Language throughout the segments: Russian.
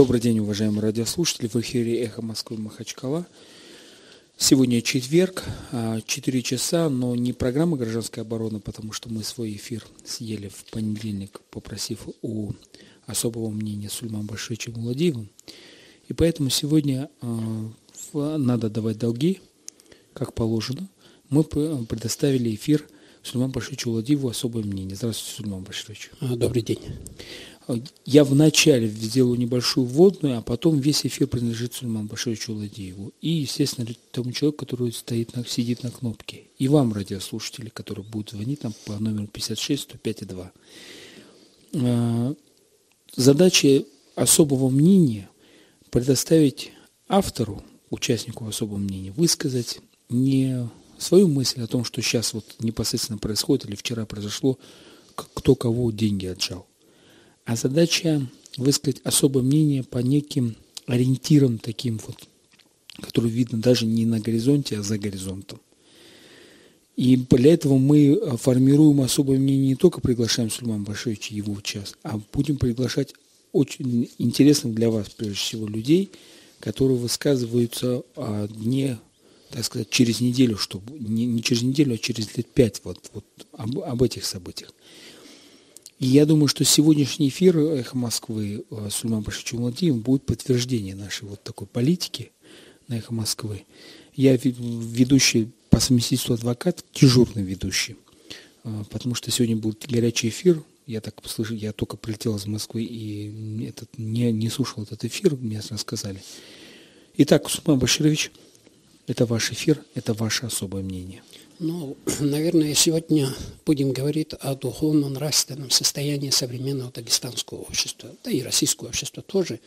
Добрый день, уважаемые радиослушатели. В эфире «Эхо Москвы» Махачкала. Сегодня четверг, 4 часа, но не программа «Гражданская оборона», потому что мы свой эфир съели в понедельник, попросив у особого мнения Сульман Башевича Муладиева. И поэтому сегодня надо давать долги, как положено. Мы предоставили эфир Сульман Башевичу Муладиеву особое мнение. Здравствуйте, Сульман Башевич. Добрый день. Я вначале сделаю небольшую вводную, а потом весь эфир принадлежит Сульману Башировичу Ладееву. И, естественно, тому человеку, который стоит на, сидит на кнопке. И вам, радиослушатели, которые будут звонить нам по номеру 56 105 2. Задача особого мнения предоставить автору, участнику особого мнения, высказать не свою мысль о том, что сейчас вот непосредственно происходит или вчера произошло, кто кого деньги отжал а задача высказать особое мнение по неким ориентирам таким вот, которые видно даже не на горизонте, а за горизонтом. И для этого мы формируем особое мнение не только приглашаем Сульмана Башевича его в час, а будем приглашать очень интересных для вас, прежде всего, людей, которые высказываются о дне, так сказать, через неделю, чтобы не, не через неделю, а через лет пять вот, вот об, об этих событиях. И я думаю, что сегодняшний эфир «Эхо Москвы» с Ульман Башичем Владимиром будет подтверждение нашей вот такой политики на «Эхо Москвы». Я ведущий по совместительству адвокат, дежурный ведущий, а, потому что сегодня будет горячий эфир. Я так слышу, я только прилетел из Москвы и этот, не, не слушал этот эфир, мне рассказали. Итак, Сулман Баширович, это ваш эфир, это ваше особое мнение. Ну, наверное, сегодня будем говорить о духовно-нравственном состоянии современного дагестанского общества, да и российского общества тоже.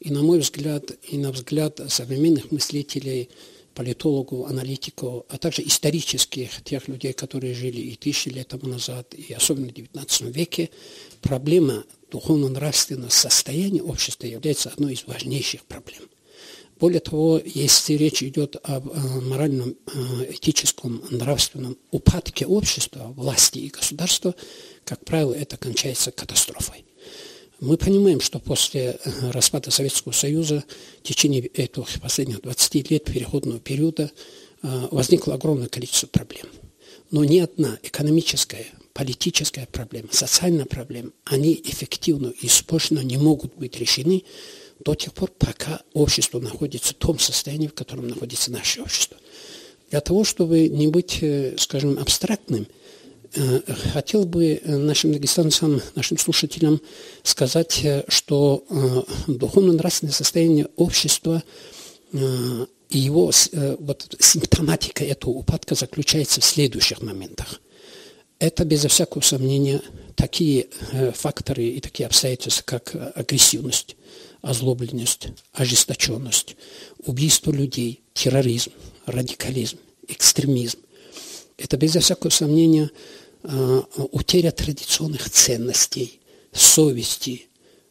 И на мой взгляд, и на взгляд современных мыслителей, политологов, аналитиков, а также исторических, тех людей, которые жили и тысячи лет тому назад, и особенно в XIX веке, проблема духовно-нравственного состояния общества является одной из важнейших проблем. Более того, если речь идет об э, моральном, э, этическом, нравственном упадке общества, власти и государства, как правило, это кончается катастрофой. Мы понимаем, что после э, распада Советского Союза в течение этих последних 20 лет переходного периода возникло огромное количество проблем. Но ни одна экономическая, политическая проблема, социальная проблема, они эффективно и спешно не могут быть решены до тех пор, пока общество находится в том состоянии, в котором находится наше общество. Для того, чтобы не быть, э, скажем, абстрактным, э, хотел бы нашим дагестанцам, нашим слушателям сказать, э, что духовно-нравственное состояние общества и его вот, симптоматика этого упадка заключается в следующих моментах. Это, безо всякого сомнения, такие факторы и такие обстоятельства, как агрессивность, озлобленность, ожесточенность, убийство людей, терроризм, радикализм, экстремизм. Это, без всякого сомнения, а, утеря традиционных ценностей, совести,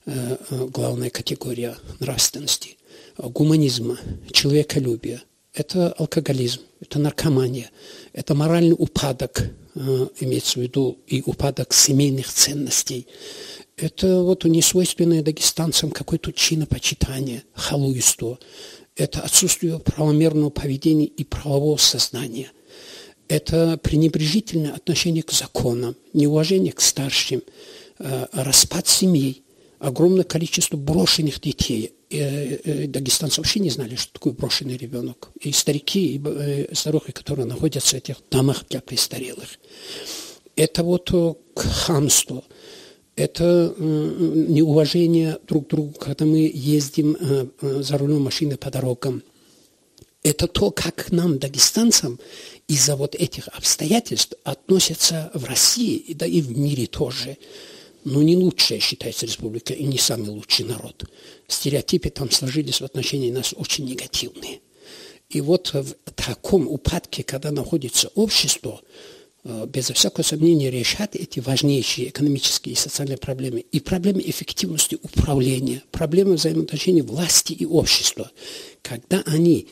а, а, главная категория нравственности, гуманизма, человеколюбия. Это алкоголизм, это наркомания, это моральный упадок, имеется в виду и упадок семейных ценностей, это вот несвойственное дагестанцам какое-то чинопочитание, халуйство. Это отсутствие правомерного поведения и правового сознания. Это пренебрежительное отношение к законам, неуважение к старшим, э, распад семей, огромное количество брошенных детей. Э, э, дагестанцы вообще не знали, что такое брошенный ребенок. И старики, и старухи, которые находятся в этих домах для престарелых. Это вот хамство – это неуважение друг к другу, когда мы ездим э, э, за рулем машины по дорогам. Это то, как к нам, дагестанцам, из-за вот этих обстоятельств относятся в России, да и в мире тоже. Но не лучшая считается республика и не самый лучший народ. Стереотипы там сложились в отношении нас очень негативные. И вот в таком упадке, когда находится общество, Э, без всякого сомнения решат эти важнейшие экономические и социальные проблемы и проблемы эффективности управления, проблемы взаимоотношений власти и общества. Когда они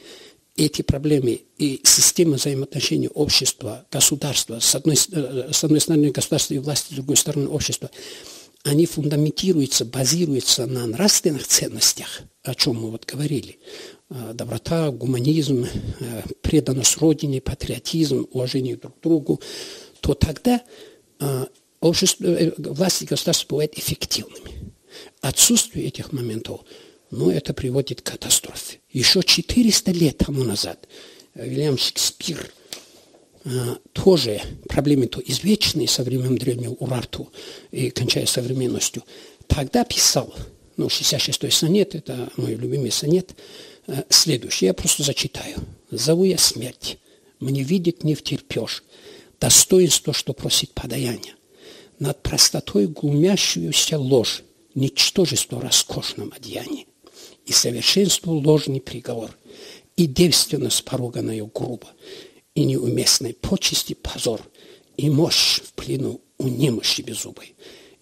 эти проблемы и система взаимоотношений общества, государства, с одной, э, с одной стороны государства и власти, с другой стороны общества, они фундаментируются, базируются на нравственных ценностях, о чем мы вот говорили. Э, доброта, гуманизм, э, преданность Родине, патриотизм, уважение друг к другу, то тогда общество, власти государства бывают эффективными. Отсутствие этих моментов, ну, это приводит к катастрофе. Еще 400 лет тому назад Вильям Шекспир тоже проблемы то извечные со времен древнего Урарту и кончая современностью, тогда писал, ну, 66-й сонет, это мой любимый сонет, Э, следующее. Я просто зачитаю. «Зову я смерть, мне видеть не втерпешь, достоинство, что просит подаяние. Над простотой глумящуюся ложь, ничтожество роскошном одеянии, и совершенству ложный приговор, и девственность поруганную грубо, и неуместной почести позор, и мощь в плену у немощи беззубой,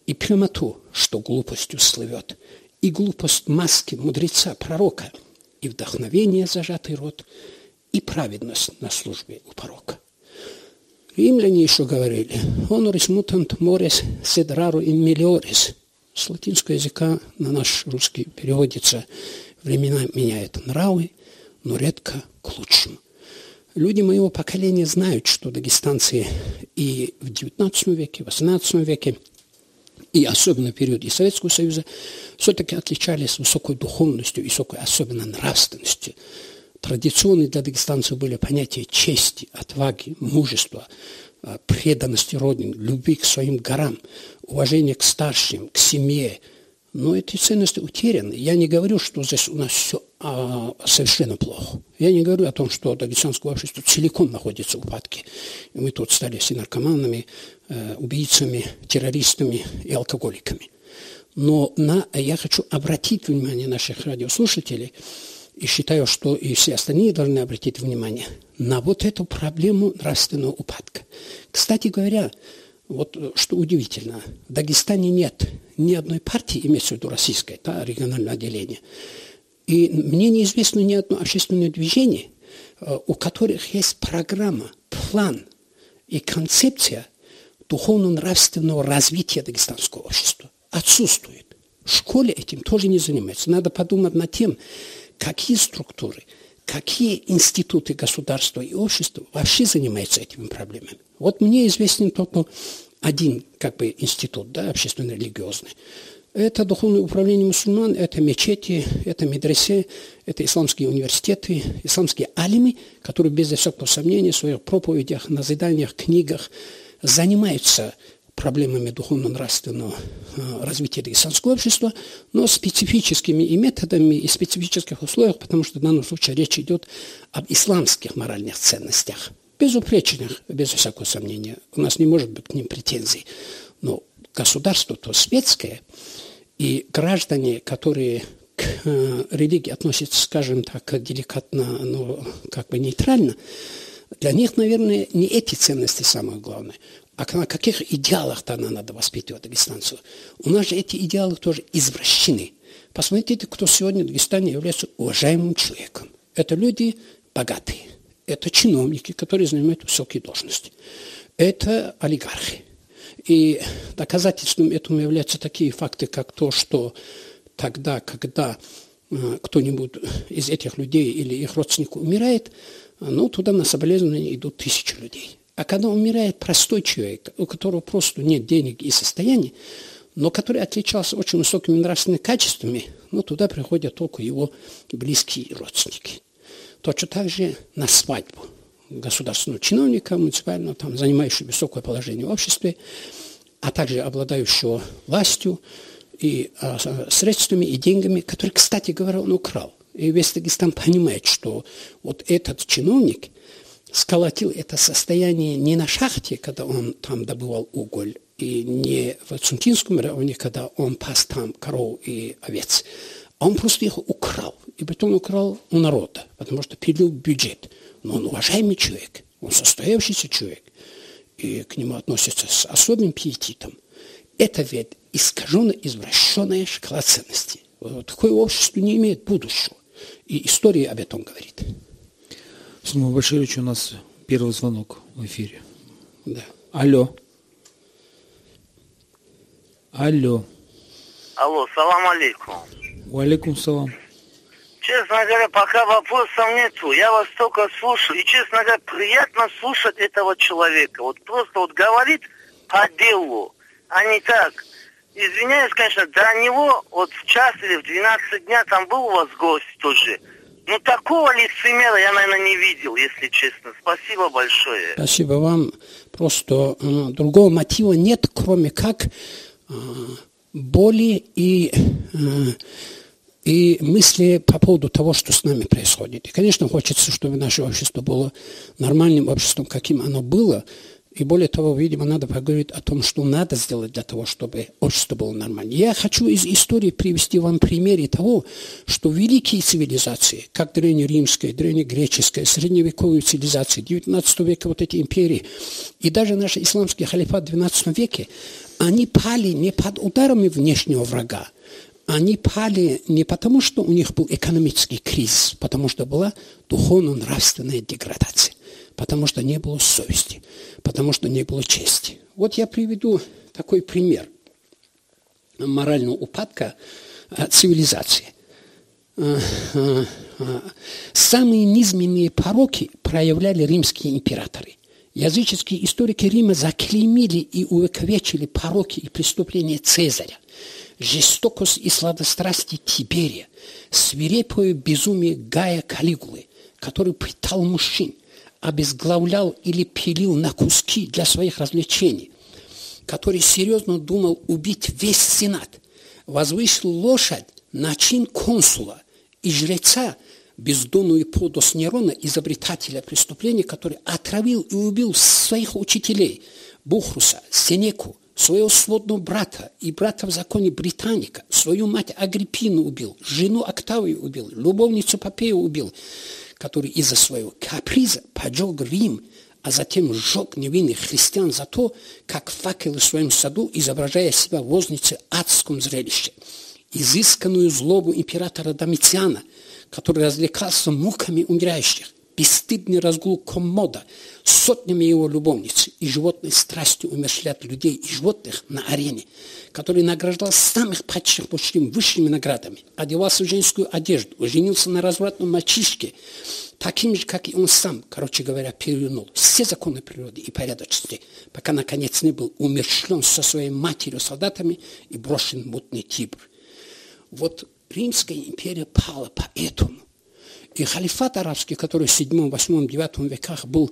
и прямоту, что глупостью слывет, и глупость маски мудреца пророка – и вдохновение зажатый рот, и праведность на службе у порока. Римляне еще говорили «Honoris mutant mores sed raro in meliores». С латинского языка на наш русский переводится «Времена меняют нравы, но редко к лучшему». Люди моего поколения знают, что дагестанцы и в XIX веке, в XVIII веке – и особенно в период и Советского Союза, все-таки отличались высокой духовностью, высокой особенно нравственностью. Традиционные для дагестанцев были понятия чести, отваги, мужества, преданности Родине, любви к своим горам, уважения к старшим, к семье – но эти ценности утеряны. Я не говорю, что здесь у нас все а, совершенно плохо. Я не говорю о том, что дагестанское общество целиком находится в упадке. И мы тут стали все наркоманами, э, убийцами, террористами и алкоголиками. Но на, я хочу обратить внимание наших радиослушателей, и считаю, что и все остальные должны обратить внимание на вот эту проблему нравственного упадка. Кстати говоря, вот э, что удивительно, в Дагестане нет ни одной партии, имеется в виду российской, да, региональное отделение. И мне неизвестно ни одно общественное движение, э, у которых есть программа, план и концепция духовно-нравственного развития дагестанского общества. Отсутствует. В школе этим тоже не занимается. Надо подумать над тем, какие структуры, какие институты государства и общества вообще занимаются этими проблемами. Вот мне известен только один как бы институт, да, общественно-религиозный. Это духовное управление мусульман, это мечети, это медресе, это исламские университеты, исламские алимы, которые без всякого сомнения в своих проповедях, назиданиях, книгах занимаются проблемами духовно-нравственного э, развития исламского общества, но специфическими и методами, и специфических условиях, потому что в данном случае речь идет об исламских моральных ценностях – безупречных, без всякого сомнения. У нас не может быть к ним претензий. Но государство то светское, и граждане, которые к э, религии относятся, скажем так, деликатно, но как бы нейтрально, для них, наверное, не эти ценности самое главное, а на каких идеалах тогда надо воспитывать дагестанцев. У нас же эти идеалы тоже извращены. Посмотрите, кто сегодня в Дагестане является уважаемым человеком. Это люди богатые – это чиновники, которые занимают высокие должности. Это олигархи. И доказательством этому являются такие факты, как то, что тогда, когда э, кто-нибудь из этих людей или их родственник умирает, ну, туда на соболезнования идут тысячи людей. А когда умирает простой человек, у которого просто нет денег и состояния, но который отличался очень высокими нравственными качествами, ну, туда приходят только его близкие родственники. Точно так же на свадьбу государственного чиновника, муниципального, там, занимающего высокое положение в обществе, а также обладающего властью и а, средствами и деньгами, которые, кстати говоря, он украл. И весь Дагестан понимает, что вот этот чиновник сколотил это состояние не на шахте, когда он там добывал уголь, и не в Цунтинском районе, когда он пас там коров и овец, а он просто их украл. И потом украл у народа, потому что пилил бюджет. Но он уважаемый человек, он состоявшийся человек. И к нему относятся с особым пиетитом. Это ведь искаженная, извращенная шкала ценностей. Вот такое общество не имеет будущего. И история об этом говорит. Сулман Баширович, у нас первый звонок в эфире. Да. Алло. Алло. Алло, салам алейкум. Валикум салам. Честно говоря, пока вопросов нету. Я вас только слушаю. И, честно говоря, приятно слушать этого человека. Вот просто вот говорит по делу, а не так. Извиняюсь, конечно, до него вот в час или в 12 дня там был у вас гость тоже. Ну, такого лицемера я, наверное, не видел, если честно. Спасибо большое. Спасибо вам. Просто э, другого мотива нет, кроме как э, боли и, э, и мысли по поводу того, что с нами происходит. И, конечно, хочется, чтобы наше общество было нормальным обществом, каким оно было, и более того, видимо, надо поговорить о том, что надо сделать для того, чтобы общество было нормальным. Я хочу из истории привести вам примеры того, что великие цивилизации, как древнеримская, древнегреческая, средневековые цивилизации, 19 века вот эти империи, и даже наш исламский халифат в 12 веке, они пали не под ударами внешнего врага, они пали не потому, что у них был экономический кризис, потому что была духовно-нравственная деградация потому что не было совести, потому что не было чести. Вот я приведу такой пример морального упадка а, цивилизации. А, а, самые низменные пороки проявляли римские императоры. Языческие историки Рима заклеймили и увековечили пороки и преступления Цезаря, жестокость и сладострастие Тиберия, свирепое безумие Гая Калигулы, который пытал мужчин – обезглавлял или пилил на куски для своих развлечений, который серьезно думал убить весь Сенат, возвысил лошадь на чин консула и жреца, бездонную подос Нерона, изобретателя преступления, который отравил и убил своих учителей, Бухруса, Сенеку, своего сводного брата и брата в законе Британика, свою мать Агриппину убил, жену Октавию убил, любовницу Попею убил, который из-за своего каприза поджег Рим, а затем сжег невинных христиан за то, как факелы в своем саду, изображая себя возницы адском зрелище. Изысканную злобу императора Домициана, который развлекался муками умирающих, бесстыдный разгул коммода, сотнями его любовниц и животной страстью умершлять людей и животных на арене, который награждал самых падших мужчин высшими наградами, одевался в женскую одежду, женился на развратном мальчишке, таким же, как и он сам, короче говоря, перевернул все законы природы и порядочности, пока, наконец, не был умершлен со своей матерью, солдатами и брошен мутный Тибр. Вот Римская империя пала поэтому. И халифат арабский, который в 7, 8, 9 веках был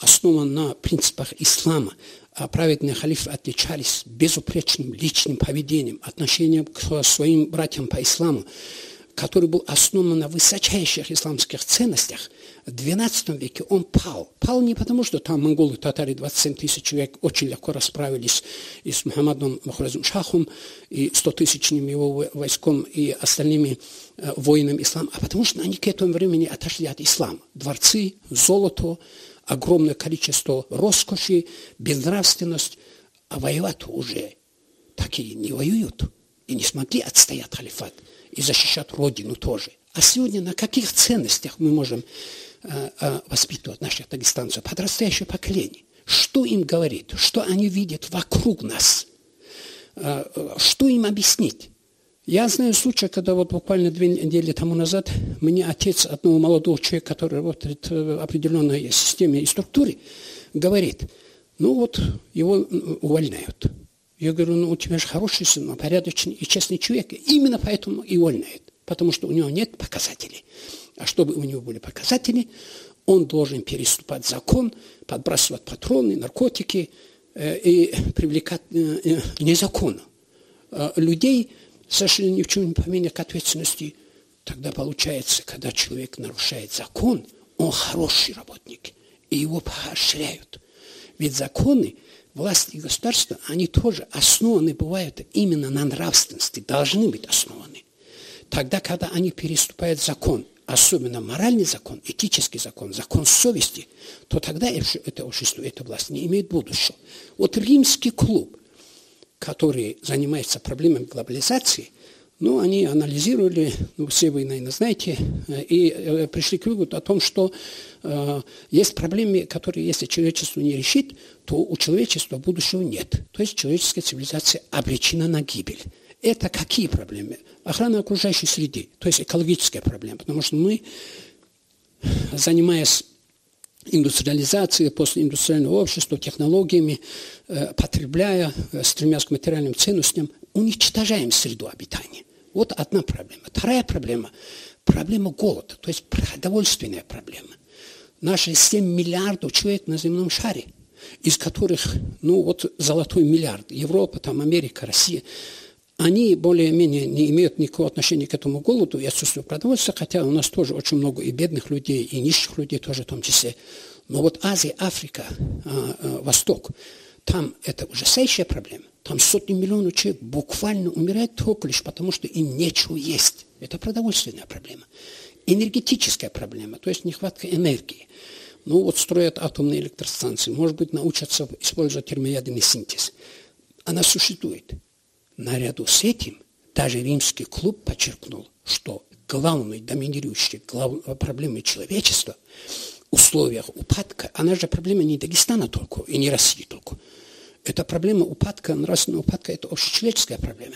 основан на принципах ислама, а праведные халифы отличались безупречным личным поведением, отношением к своим братьям по исламу, который был основан на высочайших исламских ценностях, XII веке он пал. Пал не потому, что там монголы, татары 27 тысяч человек очень легко расправились и с Мухаммадом Махразом Шахом, и 100 тысячным его войском, и остальными э, воинами ислама, а потому что они к этому времени отошли от ислама. Дворцы, золото, огромное количество роскоши, безнравственность, а воевать уже такие не воюют и не смогли отстоять халифат и защищать родину тоже. А сегодня на каких ценностях мы можем э, э, воспитывать наших дагестанцев, подрастающее поколение? Что им говорит? Что они видят вокруг нас? Э что им объяснить? Я знаю случай, когда вот буквально две недели тому назад мне отец одного молодого человека, который работает в определенной системе и структуре, говорит, ну вот его увольняют. Я говорю, ну у тебя же хороший сын, порядочный и честный человек. Именно поэтому и увольняют, потому что у него нет показателей. А чтобы у него были показатели, он должен переступать закон, подбрасывать патроны, наркотики э, и привлекать э, незаконно э, людей, совершенно ни в чем не повинных к ответственности, тогда получается, когда человек нарушает закон, он хороший работник, и его поощряют. Ведь законы, власти и государства, они тоже основаны бывают именно на нравственности, должны быть основаны. Тогда, когда они переступают закон, особенно моральный закон, этический закон, закон совести, то тогда это общество, эта власть не имеет будущего. Вот римский клуб – который занимается проблемами глобализации, Ну, они анализировали, ну, все вы, наверное, знаете, э, и э, пришли к выводу о том, что э, есть проблемы, которые, если человечество не решит, то у человечества будущего нет. То есть человеческая цивилизация обречена на гибель. Это какие проблемы? Охрана окружающей среды, то есть экологическая проблема. Потому что мы, занимаясь индустриализацией, постиндустриального общества, технологиями, э, потребляя, э, стремясь к материальным ценностям, уничтожаем среду обитания. Вот одна проблема. Вторая проблема – проблема голода, то есть продовольственная проблема. Наши 7 миллиардов человек на земном шаре, из которых, ну вот золотой миллиард, Европа, там Америка, Россия, они более-менее не имеют никакого отношения к этому голоду и отсутствию продовольствия, хотя у нас тоже очень много и бедных людей, и нищих людей тоже в том числе. Но вот Азия, Африка, а, а, Восток, там это ужасающая проблема. Там сотни миллионов человек буквально умирают только лишь потому, что им нечего есть. Это продовольственная проблема. Энергетическая проблема, то есть нехватка энергии. Ну вот строят атомные электростанции, может быть, научатся использовать термоядерный синтез. Она существует. Наряду с этим даже римский клуб подчеркнул, что главной доминирующей глав... проблемой человечества в условиях упадка, она же проблема не Дагестана только и не России только, это проблема упадка, нравственного упадка, это общечеловеческая проблема.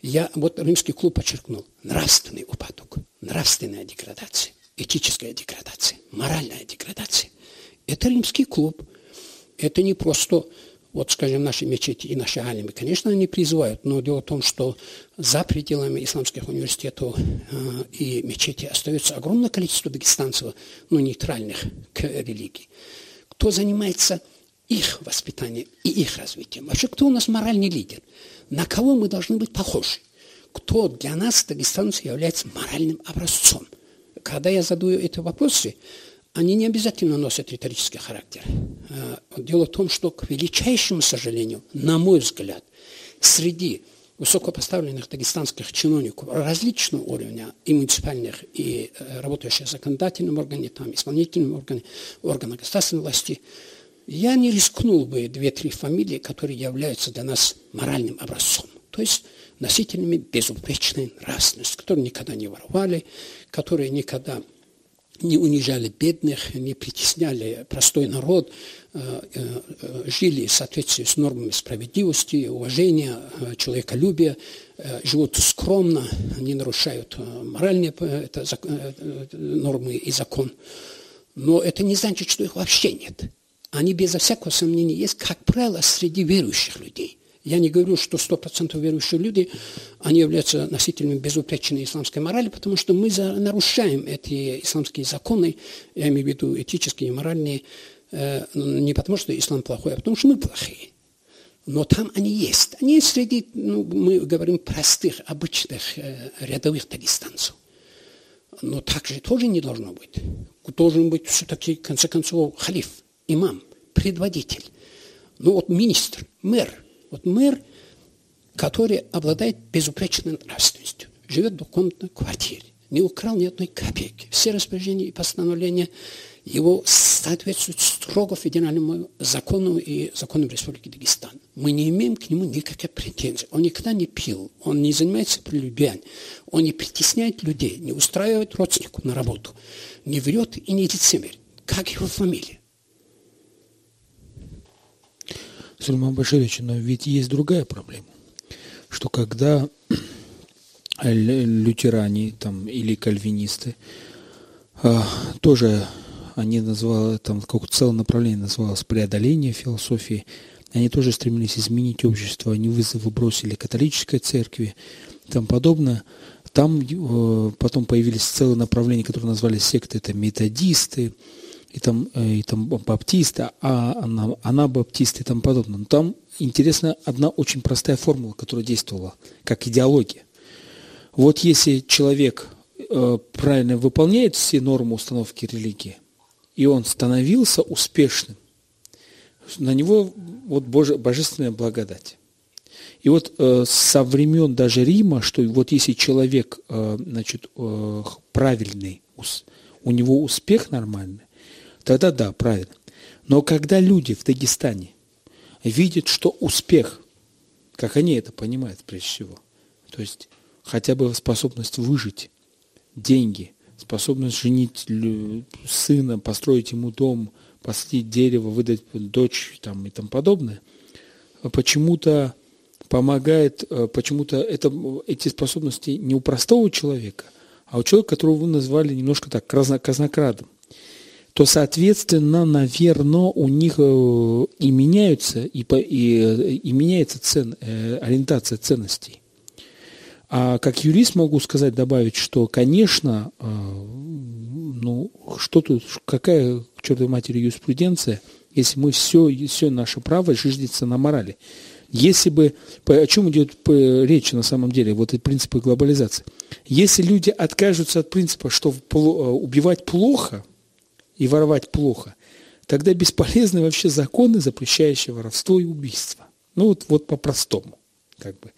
Я, вот римский клуб подчеркнул, нравственный упадок, нравственная деградация, этическая деградация, моральная деградация. Это римский клуб. Это не просто, вот скажем, наши мечети и наши алимы. Конечно, они призывают, но дело в том, что за пределами исламских университетов э, и мечети остается огромное количество дагестанцев, ну, нейтральных к религии. Кто занимается их воспитанием и их развитием. Вообще, кто у нас моральный лидер? На кого мы должны быть похожи? Кто для нас, дагестанцев, является моральным образцом? Когда я задаю эти вопросы, они не обязательно носят риторический характер. А, дело в том, что, к величайшему сожалению, на мой взгляд, среди высокопоставленных дагестанских чиновников различного уровня, и муниципальных, и э, работающих в законодательном органе, там, исполнительном органе, органах государственной власти – я не рискнул бы две-три фамилии, которые являются для нас моральным образцом. То есть носителями безупречной нравственности, которые никогда не воровали, которые никогда не унижали бедных, не притесняли простой народ, э, э, жили в соответствии с нормами справедливости, уважения, э, человеколюбия, живут скромно, не нарушают моральные это, нормы и закон. Но это не значит, что их вообще нет они безо всякого сомнения есть, как правило, среди верующих людей. Я не говорю, что 100% верующие люди, они являются носителями безупречной исламской морали, потому что мы нарушаем эти исламские законы, я имею в виду этические моральные, э, не потому что ислам плохой, а потому что мы плохие. Но там они есть. Они среди, ну, мы говорим, простых, обычных, э, рядовых дагестанцев. Но так же тоже не должно быть. Должен быть все-таки, в конце концов, халиф – имам, предводитель. Ну вот министр, мэр. Вот мэр, который обладает безупречной нравственностью, живет в двухкомнатной квартире, не украл ни одной копейки. Все распоряжения и постановления его соответствуют строго федеральному закону и законам Республики Дагестан. Мы не имеем к нему никаких претензий. Он никогда не пил, он не занимается прелюбием, он не притесняет людей, не устраивает родственнику на работу, не врет и не лицемерит. Как его фамилия? Сульман Баширович, но ведь есть другая проблема, что когда лютеране там, или кальвинисты а, тоже они назвали, там какое-то целое направление называлось преодоление философии, они тоже стремились изменить общество, они вызовы бросили католической церкви и тому подобное. Там э, потом появились целые направления, которые назвались секты, это методисты, и там, э, и там баптисты, а она, она баптисты и тому подобное. Но там интересна одна очень простая формула, которая действовала, как идеология. Вот если человек э, правильно выполняет все нормы установки религии, и он становился успешным, на него вот Боже, божественная благодать. И вот э, со времен даже Рима, что вот если человек э, значит, э, правильный, у него успех нормальный, тогда да, правильно. Но когда люди в Дагестане видят, что успех, как они это понимают прежде всего, то есть хотя бы способность выжить, деньги, способность женить сына, построить ему дом, посадить дерево, выдать дочь там, и тому подобное, почему-то помогает, э, почему-то это, эти способности не у простого человека, а у человека, которого вы назвали немножко так казнокрадом, то, соответственно, наверное, у них э, и меняются, и, и, и меняется цен, э, ориентация ценностей. А как юрист могу сказать, добавить, что, конечно, ну, что тут, какая, к чертовой матери, юриспруденция, если мы все, все наше право жиждется на морали. Если бы, о чем идет речь на самом деле, вот эти принципы глобализации. Если люди откажутся от принципа, что э, убивать плохо и воровать плохо, тогда бесполезны вообще законы, запрещающие воровство и убийство. Ну вот, вот по-простому, как бы.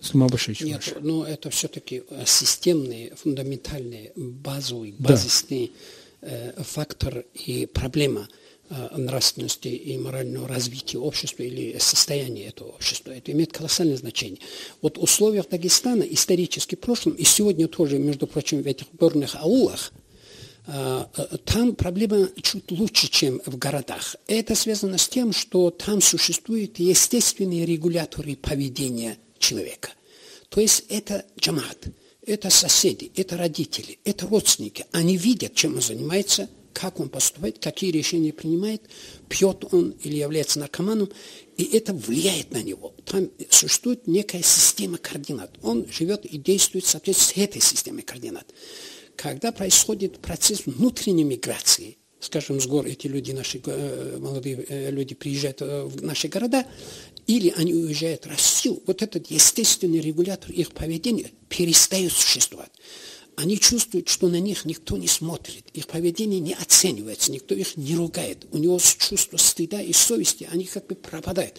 Сумасшедший. Нет, но это все-таки э, системный, фундаментальный, базовый, базисный да. э, фактор и проблема – Э, нравственности и морального развития общества или состояния этого общества. Это имеет колоссальное значение. Вот в условиях Дагестана, исторически прошлом, и сегодня тоже, между прочим, в этих горных аулах, там проблема чуть лучше, чем в городах. Это связано с тем, что там существуют естественные регуляторы поведения человека. То есть это джамат, это соседи, это родители, это родственники. Они видят, чем он занимается – как он поступает, какие решения принимает, пьет он или является наркоманом, и это влияет на него. Там существует некая система координат. Он живет и действует в соответствии с этой системой координат. Когда происходит процесс внутренней миграции, скажем, с гор эти люди, наши э, молодые э, люди приезжают э, в наши города, или они уезжают в Россию, вот этот естественный регулятор их поведения перестает существовать. Они чувствуют, что на них никто не смотрит, их поведение не оценивается, никто их не ругает. У него чувство стыда и совести, они как бы пропадают.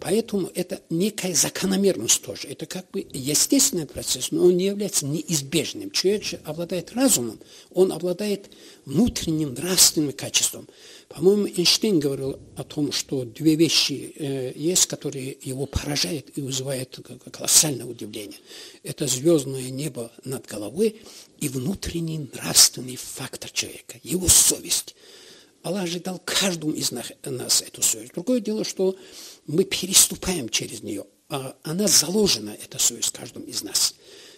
Поэтому это некая закономерность тоже. Это как бы естественный процесс, но он не является неизбежным. Человек же обладает разумом, он обладает внутренним нравственным качеством. По-моему, Эйнштейн говорил о том, что две вещи э, есть, которые его поражают и вызывают колоссальное удивление. Это звездное небо над головой и внутренний нравственный фактор человека, его совесть. Аллах же дал каждому из нас, эту совесть. Другое дело, что мы переступаем через нее, а она заложена, эта совесть, в каждом из нас.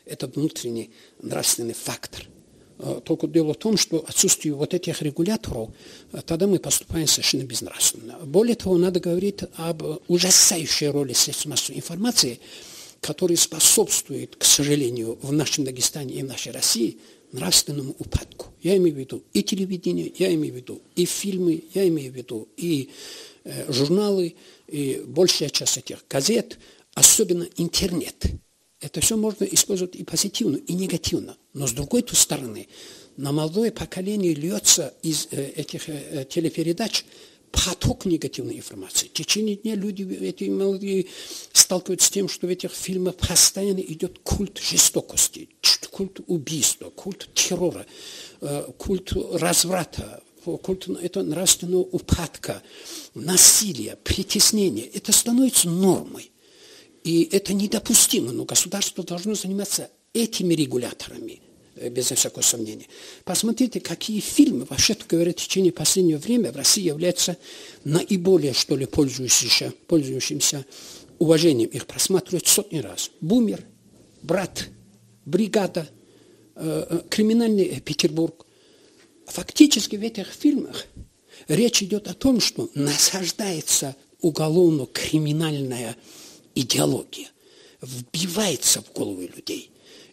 Это внутренний нравственный фактор – только дело в том, что отсутствие вот этих регуляторов, э, тогда мы поступаем совершенно безнравственно. Более того, надо говорить об ужасающей роли средств массовой информации, которые способствуют, к сожалению, в нашем Дагестане и в нашей России нравственному упадку. Я имею в виду и телевидение, я имею в виду и фильмы, я имею в виду и э, журналы, и большая часть этих газет, особенно интернет – это все можно использовать и позитивно, и негативно. Но с другой стороны, на молодое поколение льется из э, этих э, телепередач поток негативной информации. В течение дня люди, эти молодые, сталкиваются с тем, что в этих фильмах постоянно идет культ жестокости, культ убийства, культ террора, э, культ разврата, культ это нравственного упадка, насилия, притеснения. Это становится нормой. И это недопустимо, но государство должно заниматься этими регуляторами, э, без всякого сомнения. Посмотрите, какие фильмы, вообще говоря, в течение последнего времени в России являются наиболее, что ли, пользующимся, пользующимся уважением. Их просматривают сотни раз. «Бумер», «Брат», «Бригада», э, э, «Криминальный Петербург». Фактически в этих фильмах речь идет о том, что насаждается уголовно-криминальная идеология вбивается в головы людей.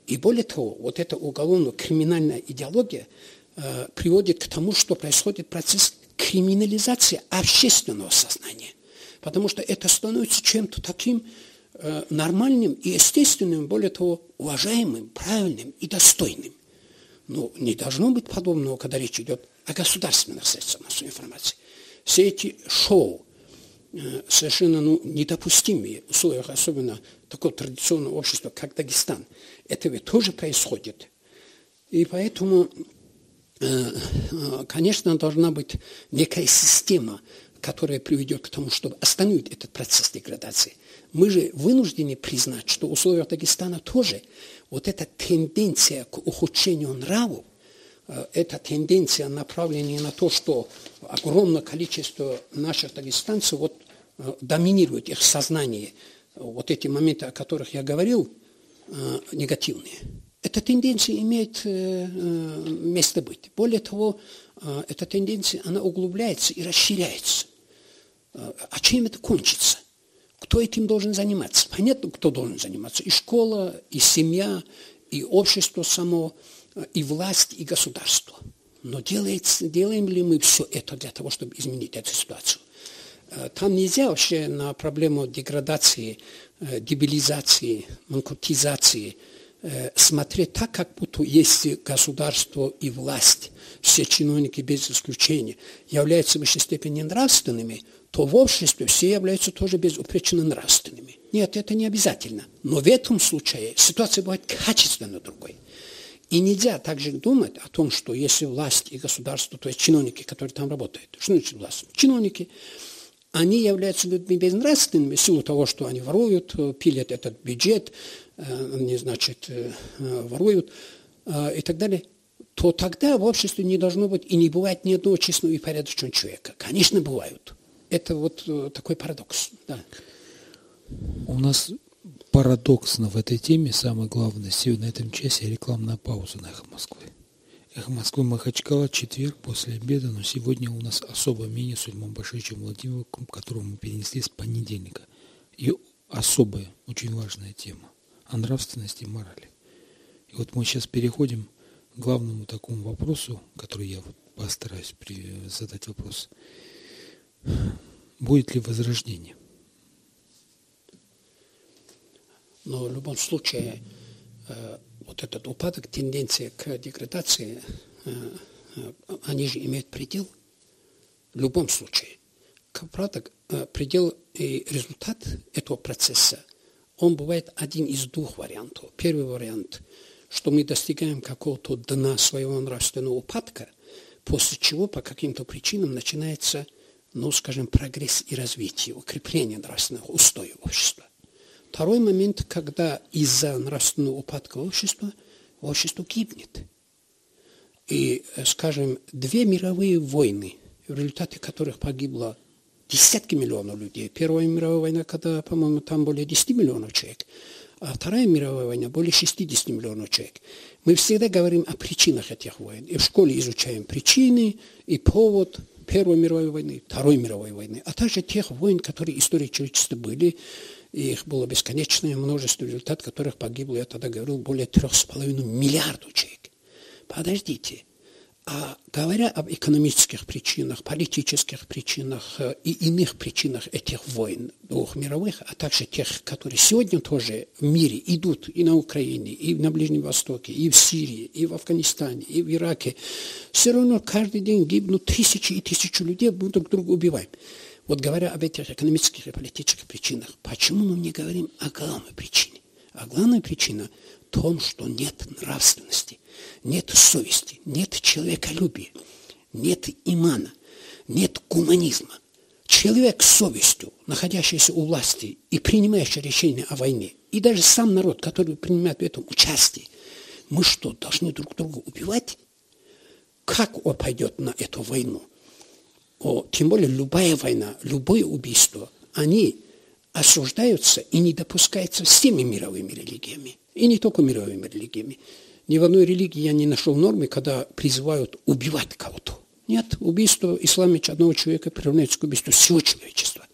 И более того, вот эта уголовно-криминальная идеология э, приводит к тому, что происходит процесс криминализации общественного сознания. Потому что это становится чем-то таким э, нормальным и естественным, более того, уважаемым, правильным и достойным. Но не должно быть подобного, когда речь идет о государственных средствах массовой информации. Все эти шоу, совершенно ну, недопустимые условиях, особенно такого традиционного общества, как Дагестан. Это ведь тоже происходит. И поэтому, э, э, конечно, должна быть некая система, которая приведет к тому, чтобы остановить этот процесс деградации. Мы же вынуждены признать, что в условиях Дагестана тоже вот эта тенденция к ухудшению нравов, э, эта тенденция направления на то, что огромное количество наших дагестанцев вот, э, доминирует их сознание, вот эти моменты, о которых я говорил, э, негативные. Эта тенденция имеет место быть. Более того, эта тенденция, она углубляется и расширяется. А чем это кончится? Кто этим должен заниматься? Понятно, кто должен заниматься. И школа, и семья, и общество само, и власть, и государство. Но делается, делаем ли мы все это для того, чтобы изменить эту ситуацию? Э, там нельзя вообще на проблему деградации, э, дебилизации, манкуртизации э, смотреть так, как будто есть государство и власть. Все чиновники без исключения являются в высшей степени нравственными – то в обществе все являются тоже безупречно нравственными. Нет, это не обязательно. Но в этом случае ситуация бывает качественно другой. И нельзя также думать о том, что если власть и государство, то есть чиновники, которые там работают, что значит власть? Чиновники, они являются людьми безнравственными в силу того, что они воруют, пилят этот бюджет, э, они, значит, э, воруют э, и так далее, то тогда в обществе не должно быть и не бывает ни одного честного и порядочного человека. Конечно, бывают это вот э, такой парадокс. Да. У нас парадоксно в этой теме, самое главное, сегодня на этом часе рекламная пауза на «Эхо Москвы». «Эхо Москвы» Махачкала, четверг после обеда, но сегодня у нас особое мнение с Ульмом Башевичем Владимировым, которого мы перенесли с понедельника. И особая, очень важная тема о нравственности и морали. И вот мы сейчас переходим к главному такому вопросу, который я вот постараюсь задать вопрос – Будет ли возрождение? Но в любом случае, э, вот этот упадок, тенденция к деградации, э, э, они же имеют предел. В любом случае. Правда, предел и результат этого процесса, он бывает один из двух вариантов. Первый вариант, что мы достигаем какого-то дна своего нравственного упадка, после чего по каким-то причинам начинается – ну, скажем, прогресс и развитие, укрепление нравственных устоев общества. Второй момент, когда из-за нравственного упадка общества общество гибнет. И, скажем, две мировые войны, в результате которых погибло десятки миллионов людей. Первая мировая война, когда, по-моему, там более 10 миллионов человек, а Вторая мировая война более 60 миллионов человек. Мы всегда говорим о причинах этих войн. И в школе изучаем причины и повод – Первой мировой войны, Второй мировой войны, а также тех войн, которые истории человечества были, и их было бесконечное множество, результат которых погибло, я тогда говорил, более трех с половиной миллиардов человек. Подождите, а говоря об экономических причинах, политических причинах э, и иных причинах этих войн двух мировых, а также тех, которые сегодня тоже в мире идут и на Украине, и на Ближнем Востоке, и в Сирии, и в Афганистане, и в Ираке, все равно каждый день гибнут тысячи и тысячи людей, мы друг друга убиваем. Вот говоря об этих экономических и политических причинах, почему мы не говорим о главной причине? А главная причина в том, что нет нравственности нет совести, нет человеколюбия, нет имана, нет гуманизма. Человек с совестью, находящийся у власти и принимающий решение о войне, и даже сам народ, который принимает в этом участие, мы что, должны друг друга убивать? Как он пойдет на эту войну? О, тем более любая война, любое убийство, они осуждаются и не допускаются всеми мировыми религиями. И не только мировыми религиями. Ни в одной религии я не нашел нормы, когда призывают убивать кого-то. Нет, убийство исламе одного человека приравняется к убийству всего человечества.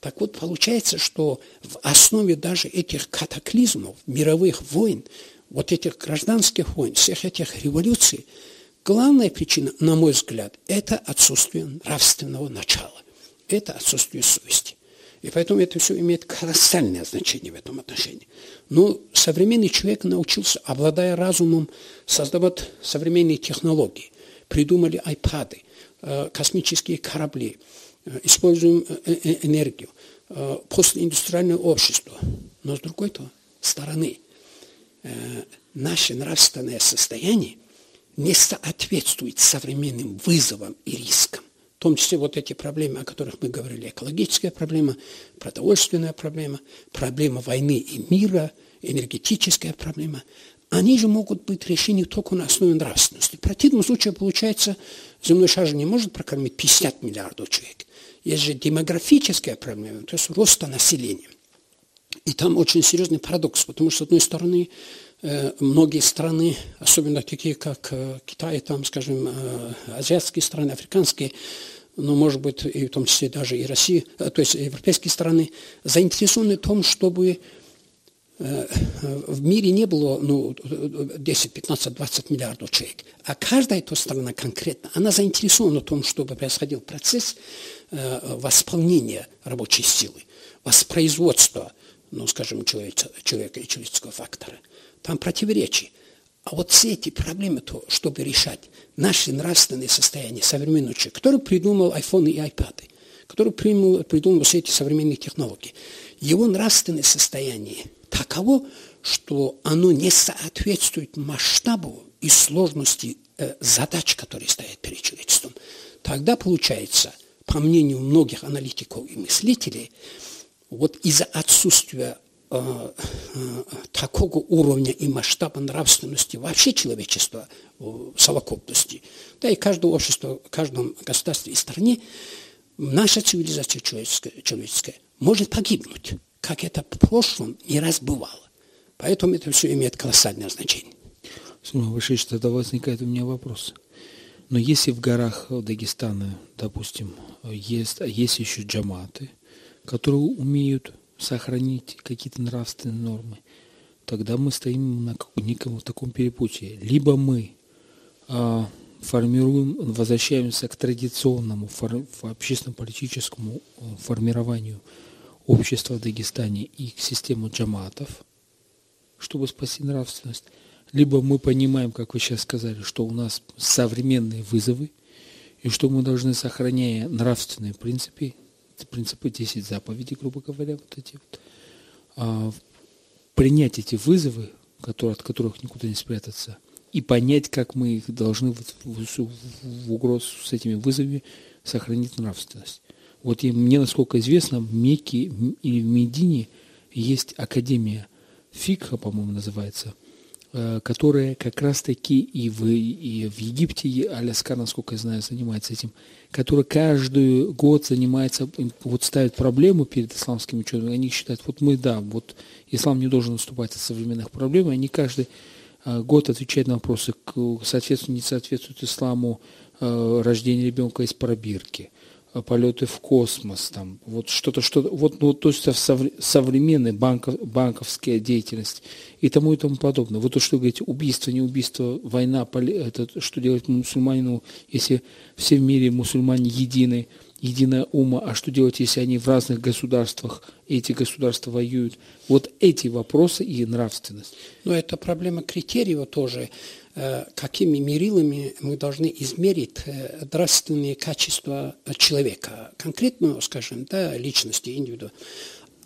Так вот, получается, что в основе даже этих катаклизмов, мировых войн, вот этих гражданских войн, всех этих революций, главная причина, на мой взгляд, это отсутствие нравственного начала, это отсутствие совести. И поэтому это все имеет колоссальное значение в этом отношении. Но современный человек научился, обладая разумом, создавать современные технологии. Придумали айпады, э, космические корабли, э, используем э, энергию, постиндустриальное общество. Но с другой -то стороны, наше нравственное состояние не соответствует современным вызовам и рискам. в том числе вот эти проблемы, о которых мы говорили, экологическая проблема, продовольственная проблема, проблема войны и мира, энергетическая проблема, они же могут быть решены только на основе нравственности. В противном случае, получается, земной шар же не может прокормить 50 миллиардов человек. Есть же демографическая проблема, то есть роста населения. И там очень серьезный парадокс, потому что, с одной стороны, многие страны, особенно такие, как э, Китай, там, скажем, э, азиатские страны, африканские, но, может быть, и в том числе даже и Россия, то есть европейские страны, заинтересованы в том, чтобы в мире не было ну, 10, 15, 20 миллиардов человек. А каждая эта страна конкретно, она заинтересована в том, чтобы происходил процесс восполнения рабочей силы, воспроизводства ну, скажем, человека и человеческого фактора. Там противоречия. А вот все эти проблемы, то, чтобы решать наши нравственные состояния современного человека, который придумал iPhone и iPad, который придумал, придумал все эти современные технологии, его нравственное состояние таково, что оно не соответствует масштабу и сложности э, задач, которые стоят перед человечеством. Тогда получается, по мнению многих аналитиков и мыслителей, вот из-за отсутствия такого уровня и масштаба нравственности вообще человечества в совокупности, да и каждое общество, в каждом государстве и стране, наша цивилизация человеческая, человеческая может погибнуть, как это в прошлом не раз бывало. Поэтому это все имеет колоссальное значение. Сумма Вышич, тогда возникает у меня вопрос. Но если в горах Дагестана, допустим, есть, есть еще джаматы, которые умеют сохранить какие-то нравственные нормы, тогда мы стоим на неком таком перепутье. Либо мы а, формируем, возвращаемся к традиционному фор, общественно-политическому э, формированию общества в Дагестане и к системе джаматов, чтобы спасти нравственность, либо мы понимаем, как вы сейчас сказали, что у нас современные вызовы, и что мы должны, сохраняя нравственные принципы, принципы 10 заповедей, грубо говоря, вот эти вот, а, принять эти вызовы, которые, от которых никуда не спрятаться, и понять, как мы их должны в, в, в угрозу с этими вызовами сохранить нравственность. Вот и мне, насколько известно, в Мекке или в Медине есть академия Фикха, по-моему, называется – которая как раз-таки и в, и в Египте, и Аляска, насколько я знаю, занимается этим, которая каждый год занимается, вот ставит проблему перед исламскими учеными, они считают, вот мы, да, вот ислам не должен наступать от современных проблем, и они каждый э, год отвечают на вопросы, соответствует, не соответствует исламу э, рождение ребенка из пробирки, Э, полеты в космос, там, вот что-то, что вот, ну, то есть современная банков, банковская деятельность и тому и тому подобное. Вот то, что вы говорите, убийство, не убийство, война, это что делать мусульманину, если все в мире мусульмане едины, единая ума, а что делать, если они в разных государствах, эти государства воюют? Вот эти вопросы и нравственность. Но это проблема критериев тоже. Э, какими мерилами мы должны измерить э, нравственные качества человека, конкретно, скажем, да, личности, индивида,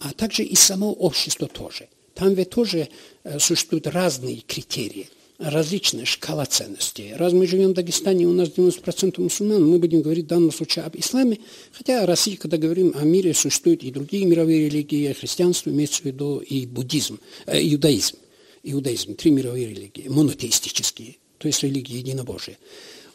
а также и само общество тоже. Там ведь тоже э, существуют разные критерии, различная шкала ценностей. Раз мы живем в Дагестане, у нас 90% мусульман, мы будем говорить в данном случае об исламе, хотя в России, когда говорим о мире, существуют и другие мировые религии, христианство имеется в виду и буддизм, э, иудаизм иудаизм, три мировые религии, монотеистические, то есть религии единобожия.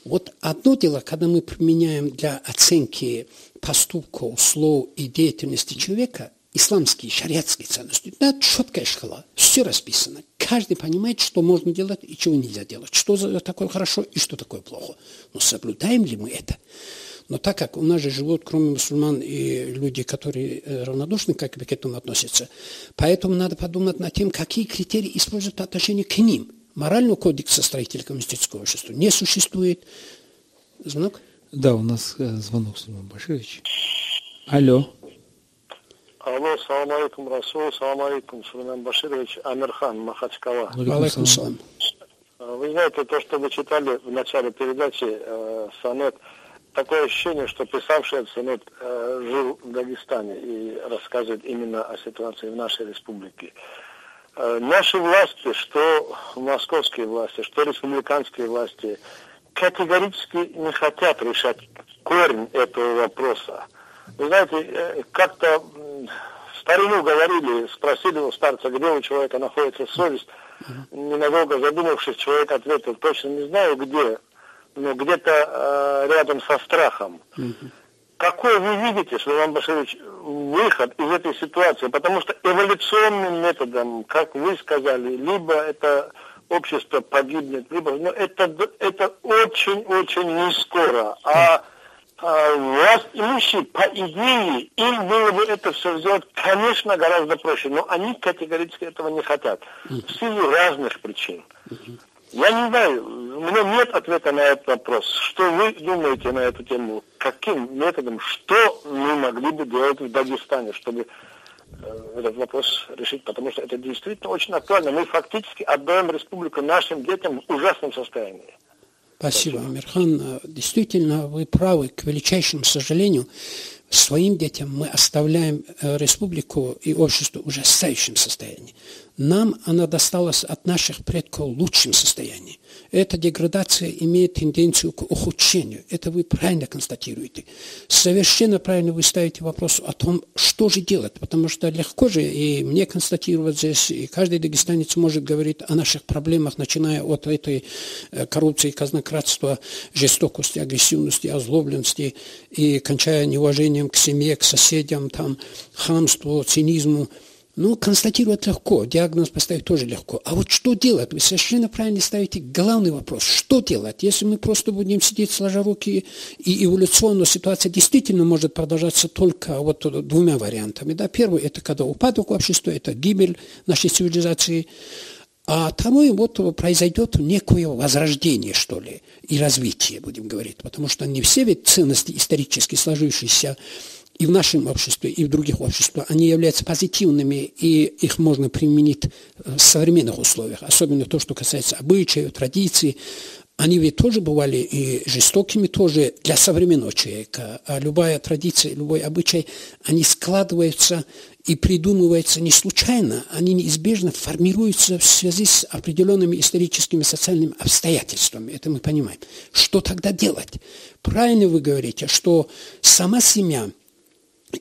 Вот одно дело, когда мы применяем для оценки поступков, слов и деятельности человека исламские, шариатские ценности. Да, четкая шкала, все расписано. Каждый понимает, что можно делать и чего нельзя делать, что такое хорошо и что такое плохо. Но соблюдаем ли мы это? Но так как у нас же живут, кроме мусульман, и люди, которые э, равнодушны как бы к этому относятся, поэтому надо подумать над тем, какие критерии используют по отношению к ним. Морального кодекса строителя коммунистического общества не существует. Звонок? Да, у нас э, звонок, Сулейман Баширович. Алло. Алло, салам алейкум, Расул, салам алейкум, Сулейман Баширович, Амирхан, Махачкала. Алейкум салам. Вы знаете, то, что вы читали в начале передачи, э, сонет, такое ощущение, что писавший этот сонет э, жил в Дагестане и рассказывает именно о ситуации в нашей республике. Э, наши власти, что московские власти, что республиканские власти, категорически не хотят решать корень этого вопроса. Вы знаете, э, как-то старину говорили, спросили у старца, где у человека находится совесть. Ненадолго задумавшись, человек ответил, точно не знаю где, но где-то э, рядом со страхом. Какой вы видите, Славан Башевич, выход из этой ситуации? Потому что эволюционным методом, как вы сказали, либо это общество погибнет, либо но это, это очень-очень не скоро. А власть имущие, по идее, им было бы это все сделать, конечно, гораздо проще, но они категорически этого не хотят. В силу разных причин. Я не знаю, у меня нет ответа на этот вопрос. Что вы думаете на эту тему? Каким методом, что мы могли бы делать в Дагестане, чтобы э, этот вопрос решить, потому что это действительно очень актуально. Мы фактически отдаем республику нашим детям в ужасном состоянии. Спасибо, Амирхан. Действительно, вы правы. К величайшему сожалению, своим детям мы оставляем э, республику и общество в ужасающем состоянии. Нам она досталась от наших предков в лучшем состоянии. Эта деградация имеет тенденцию к ухудшению. Это вы правильно констатируете. Совершенно правильно вы ставите вопрос о том, что же делать. Потому что легко же и мне констатировать здесь, и каждый дагестанец может говорить о наших проблемах, начиная от этой э, коррупции, казнократства, жестокости, агрессивности, озлобленности, и кончая неуважением к семье, к соседям, там, хамству, цинизму, ну, констатировать легко, диагноз поставить тоже легко. А вот что делать? Вы совершенно правильно ставите главный вопрос. Что делать? Если мы просто будем сидеть сложа руки, и эволюционная ситуация действительно может продолжаться только вот двумя вариантами. Да? Первый – это когда упадок общества, это гибель нашей цивилизации. А второй вот произойдет некое возрождение, что ли, и развитие, будем говорить. Потому что не все ведь ценности исторически сложившиеся и в нашем обществе, и в других обществах, они являются позитивными, и их можно применить в современных условиях, особенно то, что касается обычаев, традиций. Они ведь тоже бывали и жестокими тоже для современного человека. А любая традиция, любой обычай, они складываются и придумываются не случайно, они неизбежно формируются в связи с определенными историческими социальными обстоятельствами. Это мы понимаем. Что тогда делать? Правильно вы говорите, что сама семья –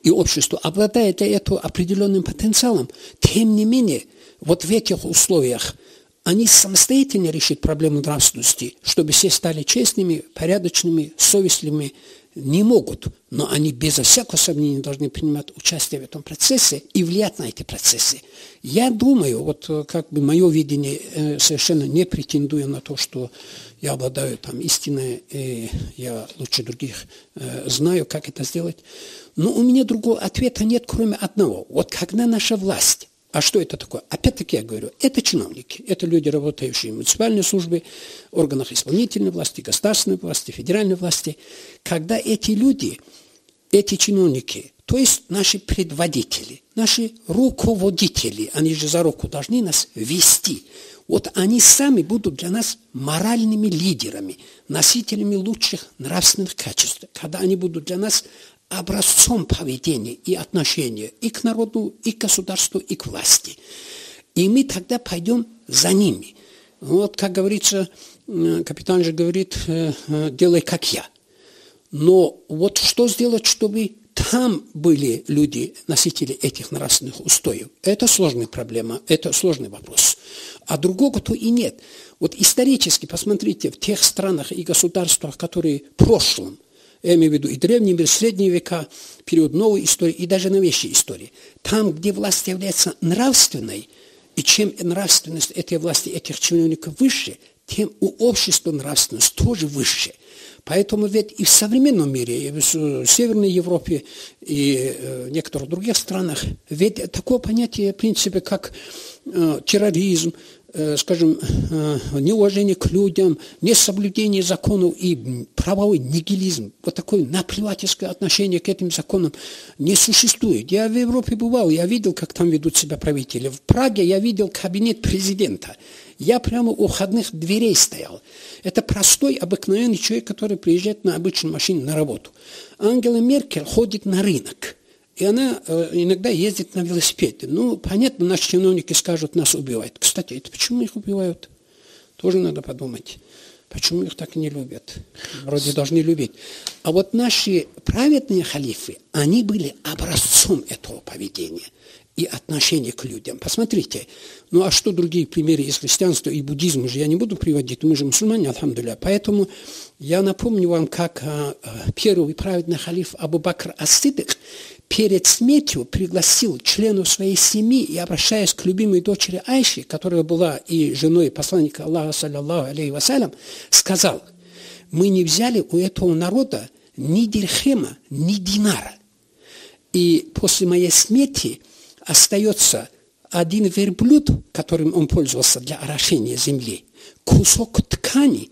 и общество обладает этого определенным потенциалом, тем не менее, вот в этих условиях они самостоятельно решат проблему нравственности, чтобы все стали честными, порядочными, совестливыми, не могут, но они безо всякого сомнения должны принимать участие в этом процессе и влиять на эти процессы. Я думаю, вот э, как бы мое видение э, совершенно не претендуя на то, что я обладаю там истиной, и я лучше других э, знаю, как это сделать. Но у меня другого ответа нет, кроме одного. Вот когда наша власть, а что это такое? Опять-таки я говорю, это чиновники, это люди, работающие в муниципальной службе, органах исполнительной власти, государственной власти, федеральной власти. Когда эти люди, эти чиновники, то есть наши предводители, наши руководители, они же за руку должны нас вести. Вот они сами будут для нас моральными лидерами, носителями лучших нравственных качеств, когда они будут для нас образцом поведения и отношения и к народу, и к государству, и к власти. И мы тогда пойдем за ними. Вот, как говорится, капитан же говорит, э, э, делай как я. Но вот что сделать, чтобы там были люди, носители этих нравственных устоев? Это сложная проблема, это сложный вопрос. А другого-то и нет. Вот исторически, посмотрите, в тех странах и государствах, которые в прошлом – я имею в виду и древний мир, средние века, период новой истории и даже новейшей истории. Там, где власть является нравственной, и чем нравственность этой власти, этих чиновников выше, тем у общества нравственность тоже выше. Поэтому ведь и в современном мире, и в Северной Европе, и э, в некоторых других странах, ведь такое понятие, в принципе, как э, терроризм, скажем, э, неуважение к людям, несоблюдение законов и правовой нигилизм, вот такое наплевательское отношение к этим законам не существует. Я в Европе бывал, я видел, как там ведут себя правители. В Праге я видел кабинет президента. Я прямо у входных дверей стоял. Это простой, обыкновенный человек, который приезжает на обычной машине на работу. Ангела Меркель ходит на рынок. И она э, иногда ездит на велосипеде. Ну, понятно, наши чиновники скажут, нас убивают. Кстати, это почему их убивают? Тоже надо подумать. Почему их так не любят? Вроде должны любить. А вот наши праведные халифы, они были образцом этого поведения и отношения к людям. Посмотрите, ну а что другие примеры из христианства и буддизма же я не буду приводить, мы же мусульмане, алхамдуля. Поэтому я напомню вам, как а, а, первый праведный халиф Абу Бакр Ас-Сидык перед смертью пригласил членов своей семьи и, обращаясь к любимой дочери Айши, которая была и женой посланника Аллаха, саллиллаху алейхи вассалям, сказал, мы не взяли у этого народа ни дирхема, ни динара. И после моей смерти остается один верблюд, которым он пользовался для орошения земли, кусок ткани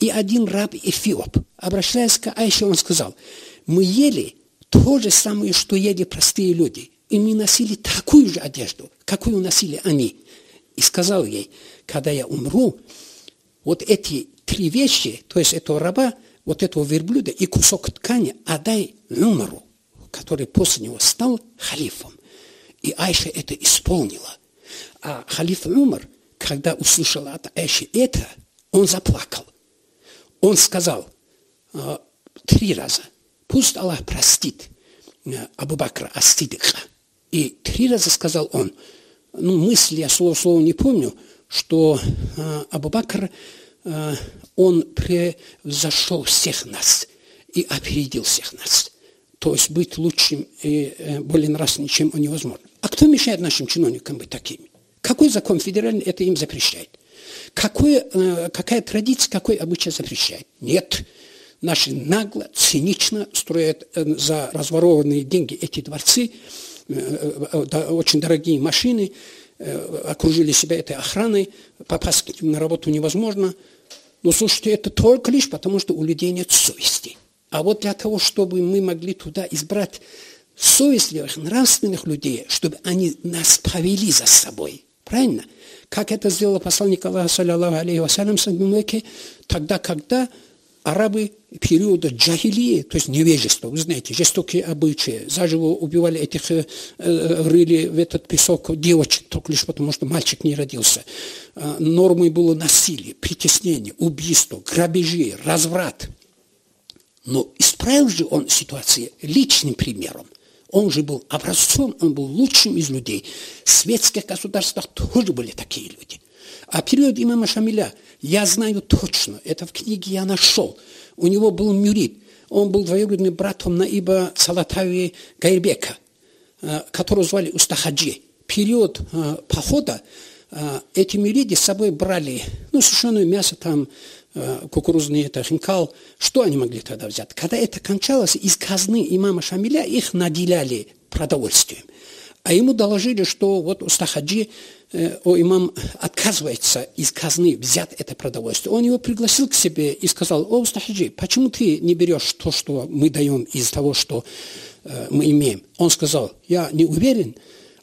и один раб Эфиоп. Обращаясь к Айше, он сказал, мы ели то же самое, что ели простые люди. И мы носили такую же одежду, какую носили они. И сказал ей, когда я умру, вот эти три вещи, то есть этого раба, вот этого верблюда и кусок ткани отдай Умару, который после него стал халифом. И Айша это исполнила. А халиф Умар, когда услышал от Айши это, он заплакал. Он сказал э, три раза, пусть Аллах простит э, Абу Бакра Астидыха. И три раза сказал он, ну, мысли я слово-слово не помню, что э, Абу Бакр, э, он превзошел всех нас и опередил всех нас. То есть быть лучшим и более нравственным, чем он невозможно. А кто мешает нашим чиновникам быть такими? Какой закон федеральный это им запрещает? Какой, э, какая традиция, какой обычай запрещает? Нет. Наши нагло, цинично строят э, за разворованные деньги эти дворцы, э, очень дорогие машины, окружили себя этой охраной, попасть на работу невозможно. Но слушайте, это только лишь потому, что у людей нет совести. А вот для того, чтобы мы могли туда избрать совестливых, нравственных людей, чтобы они нас повели за собой. Правильно? Как это сделал посланник Аллаха, саллиллаху алейхи вассалям, тогда, когда арабы периода джахилии, то есть невежества, вы знаете, жестокие обычаи, заживо убивали этих, э, рыли в этот песок девочек, только лишь потому, что мальчик не родился. Э, нормой было насилие, притеснение, убийство, грабежи, разврат. Но исправил же он ситуацию личным примером. Он же был образцом, он был лучшим из людей. В светских государствах тоже были такие люди. А период имама Шамиля, я знаю точно, это в книге я нашел. У него был мюрид, он был двоюродным братом Наиба Салатави Гайрбека, э, которого звали Устахаджи. Период э, похода э, эти мюриди с собой брали, ну, сушеное мясо там, кукурузный это хинкал, что они могли тогда взять? Когда это кончалось, из казны имама Шамиля их наделяли продовольствием. А ему доложили, что вот Устахаджи, о, имам отказывается из казны взять это продовольствие. Он его пригласил к себе и сказал, о, Устахаджи, почему ты не берешь то, что мы даем из того, что э, мы имеем? Он сказал, я не уверен,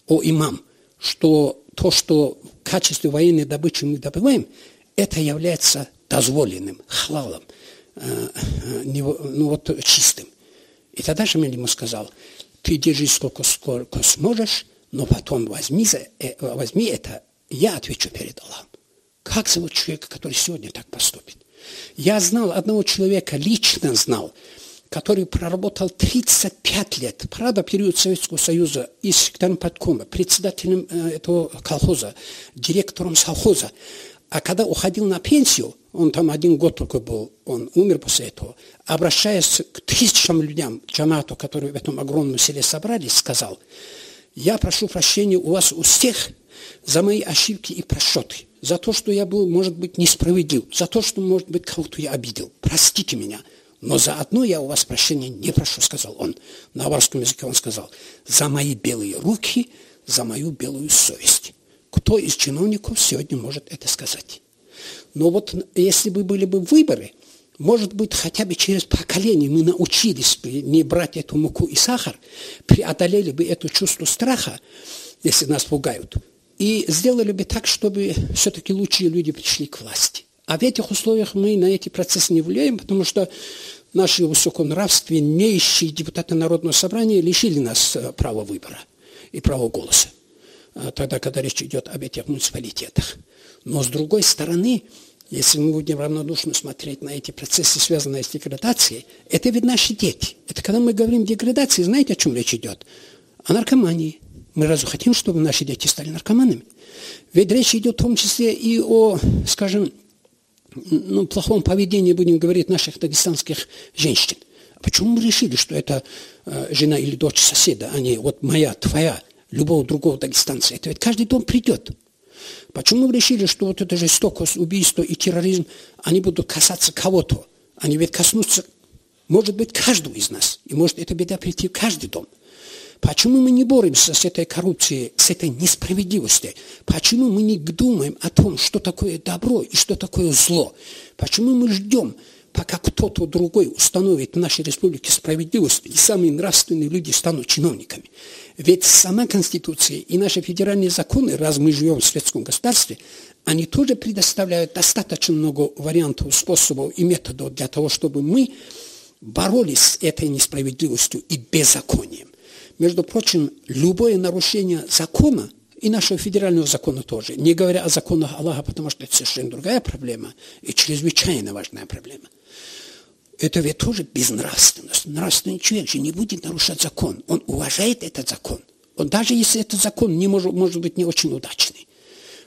о, имам, что то, что в качестве военной добычи мы добываем, это является дозволенным, халалом, э, э, ну вот чистым. И тогда Шамиль ему сказал, ты держись сколько, сколько сможешь, но потом возьми, за, э, возьми это, я отвечу перед Аллахом. Как зовут человека, который сегодня так поступит? Я знал одного человека, лично знал, который проработал 35 лет, правда, период Советского Союза, и секретарем подкома, председателем этого колхоза, директором совхоза. А когда уходил на пенсию, он там один год только был, он умер после этого, обращаясь к тысячам людям, джамату, которые в этом огромном селе собрались, сказал, я прошу прощения у вас у всех за мои ошибки и просчеты, за то, что я был, может быть, несправедлив, за то, что, может быть, кого-то я обидел. Простите меня. Но за одно я у вас прощения не прошу, сказал он. На аварском языке он сказал, за мои белые руки, за мою белую совесть. Кто из чиновников сегодня может это сказать? Но вот если бы были бы выборы, может быть, хотя бы через поколение мы научились бы не брать эту муку и сахар, преодолели бы это чувство страха, если нас пугают, и сделали бы так, чтобы все-таки лучшие люди пришли к власти. А в этих условиях мы на эти процессы не влияем, потому что наши высоконравственнейшие депутаты Народного собрания лишили нас э, права выбора и права голоса. Э, тогда, когда речь идет об этих муниципалитетах. Но с другой стороны, если мы будем равнодушно смотреть на эти процессы, связанные с деградацией, это ведь наши дети. Это когда мы говорим деградации, знаете, о чем речь идет? О наркомании. Мы разве хотим, чтобы наши дети стали наркоманами? Ведь речь идет в том числе и о, скажем, ну, плохом поведении, будем говорить, наших дагестанских женщин. Почему мы решили, что это э, жена или дочь соседа, а не вот моя, твоя, любого другого дагестанца? Это ведь каждый дом придет. Почему мы решили, что вот эта жестокость, убийство и терроризм, они будут касаться кого-то? Они ведь коснутся, может быть, каждого из нас. И может эта беда прийти в каждый дом. Почему мы не боремся с этой коррупцией, с этой несправедливостью? Почему мы не думаем о том, что такое добро и что такое зло? Почему мы ждем, пока кто-то другой установит в нашей республике справедливость, и самые нравственные люди станут чиновниками? Ведь сама Конституция и наши федеральные законы, раз мы живем в светском государстве, они тоже предоставляют достаточно много вариантов, способов и методов для того, чтобы мы боролись с этой несправедливостью и беззаконием. Между прочим, любое нарушение закона, и нашего федерального закона тоже, не говоря о законах Аллаха, потому что это совершенно другая проблема и чрезвычайно важная проблема – это ведь тоже безнравственность. Нравственный человек же не будет нарушать закон. Он уважает этот закон. Он, даже если этот закон не может, может быть не очень удачный.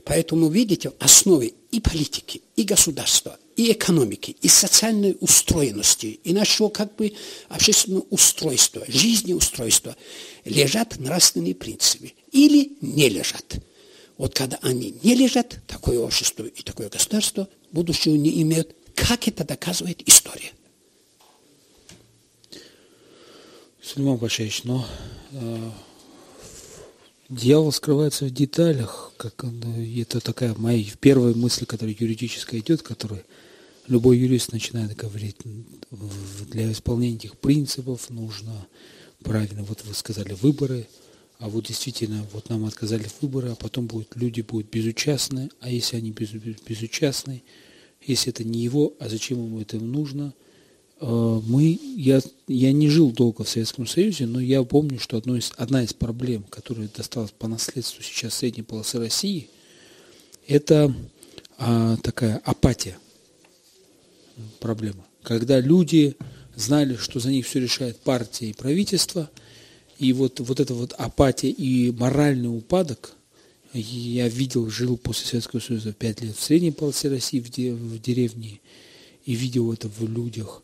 Поэтому, видите, в основе и политики, и государства, и экономики, и социальной устроенности, и нашего как бы общественного устройства, жизнеустройства лежат нравственные принципы. Или не лежат. Вот когда они не лежат, такое общество и такое государство будущего не имеют, как это доказывает история. Сулейман Пашевич, но э, дьявол скрывается в деталях, как это такая моя первая мысль, которая юридическая идет, которую любой юрист начинает говорить, для исполнения этих принципов нужно правильно, вот вы сказали, выборы, а вот действительно, вот нам отказали в выборы, а потом будут, люди будут безучастны, а если они без, безучастны, если это не его, а зачем ему это нужно – Э, мы, я, я не жил долго в Советском Союзе, но я помню, что одно из, одна из проблем, которая досталась по наследству сейчас средней полосы России, это а, такая апатия проблема. Когда люди знали, что за них все решает партия и правительство, и вот, вот эта вот апатия и моральный упадок, я видел, жил после Советского Союза пять лет в средней полосе России, в, де, в деревне, и видел это в людях.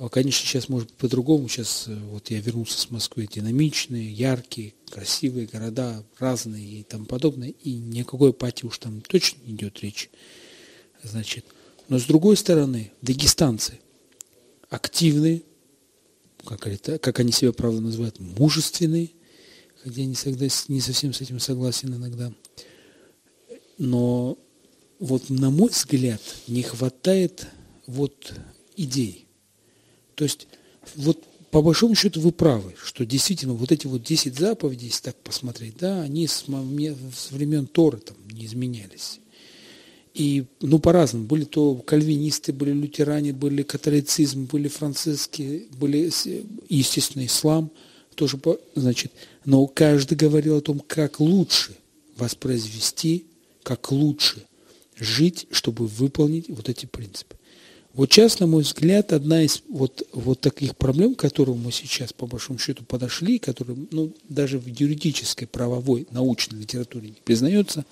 А, конечно, сейчас может по-другому. Сейчас э, вот я вернулся с Москвы, динамичные, яркие, красивые города, разные и тому подобное. И никакой апатии уж там точно не идет речь. Значит, но с другой стороны, дагестанцы активные, как, это, как они себя, правда, называют, мужественные, хотя я не, всегда, не совсем с этим согласен иногда. Но вот на мой взгляд не хватает вот идей. То есть вот по большому счету вы правы, что действительно вот эти вот 10 заповедей, если так посмотреть, да, они с, времен Торы там не изменялись. И, ну, по-разному. Были то кальвинисты, были лютеране, были католицизм, были франциские, были, естественно, ислам тоже, значит, но каждый говорил о том, как лучше воспроизвести, как лучше жить, чтобы выполнить вот эти принципы. Вот сейчас, на мой взгляд, одна из вот, вот таких проблем, к которым мы сейчас, по большому счету, подошли, которые ну, даже в юридической, правовой, научной литературе не признается,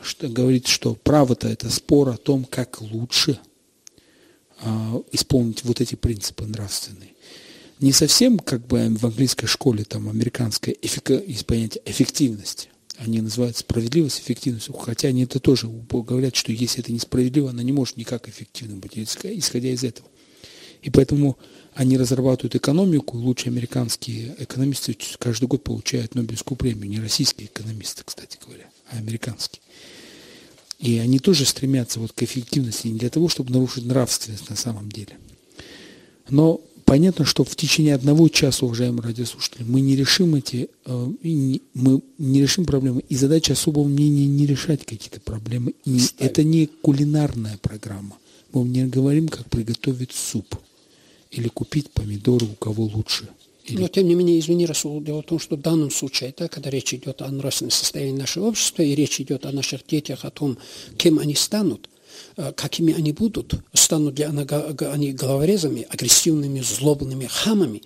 что говорит, что право-то это спор о том, как лучше а, исполнить вот эти принципы нравственные. Не совсем, как бы в английской школе, там, американская, есть понятие эффективности они называют справедливость эффективностью, хотя они это тоже говорят, что если это несправедливо, она не может никак эффективным быть, исходя из этого. И поэтому они разрабатывают экономику, лучшие американские экономисты каждый год получают Нобелевскую премию, не российские экономисты, кстати говоря, а американские. И они тоже стремятся вот к эффективности не для того, чтобы нарушить нравственность на самом деле. Но Понятно, что в течение одного часа, уважаемые радиослушатели, мы не решим эти, э, мы не решим проблемы. И задача особого мнения не решать какие-то проблемы. И это не кулинарная программа. Мы не говорим, как приготовить суп или купить помидоры у кого лучше. Или... Но, тем не менее, извини, Расул, дело в том, что в данном случае, да, когда речь идет о нравственном состоянии нашего общества, и речь идет о наших детях, о том, кем они станут, какими они будут, станут ли они головорезами, агрессивными, злобными хамами,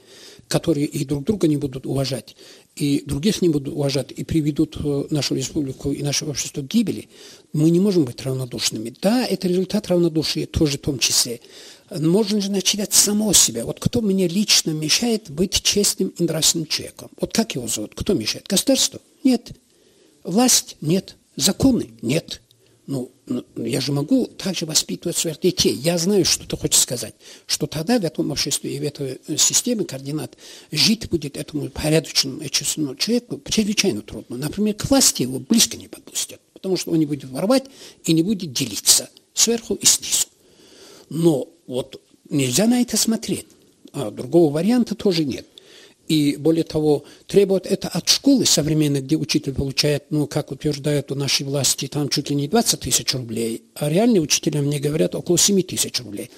которые и друг друга не будут уважать, и других не будут уважать, и приведут э, нашу республику и наше общество к гибели, мы не можем быть равнодушными. Да, это результат равнодушия тоже в том числе. Можно же начать с самого себя. Вот кто мне лично мешает быть честным и нравственным человеком? Вот как его зовут? Кто мешает? Государство? Нет. Власть? Нет. Законы? Нет. Ну, я же могу также воспитывать своих детей. Я знаю, что ты хочешь сказать. Что тогда в этом обществе и в этой э, системе координат жить будет этому порядочному и честному человеку чрезвычайно трудно. Например, к власти его близко не подпустят. Потому что он не будет воровать и не будет делиться сверху и снизу. Но вот нельзя на это смотреть. А другого варианта тоже нет. И более того, требуют это от школы современной, где учитель получает, ну, как утверждают у нашей власти, там чуть ли не 20 тысяч рублей, а реальные учителя мне говорят около 7 тысяч рублей.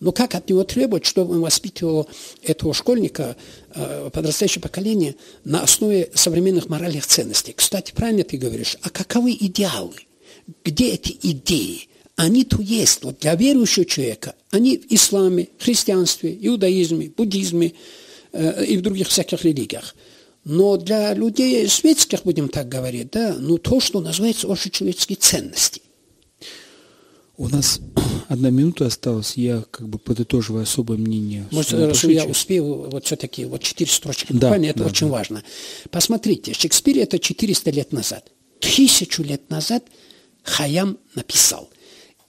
Но как от него требовать, чтобы он воспитывал этого школьника, э, подрастающее поколение, на основе современных моральных ценностей? Кстати, правильно ты говоришь, а каковы идеалы? Где эти идеи? Они то есть. Вот для верующего человека, они в исламе, христианстве, иудаизме, буддизме, и в других всяких религиях. Но для людей светских, будем так говорить, да, ну то, что называется общечеловеческие ценности. У нас одна минута осталась, я как бы подытоживаю особое мнение. Может, раз я успею, вот все-таки вот четыре строчки буквально, да, это да, очень да. важно. Посмотрите, Шекспир это 400 лет назад. Тысячу лет назад Хаям написал.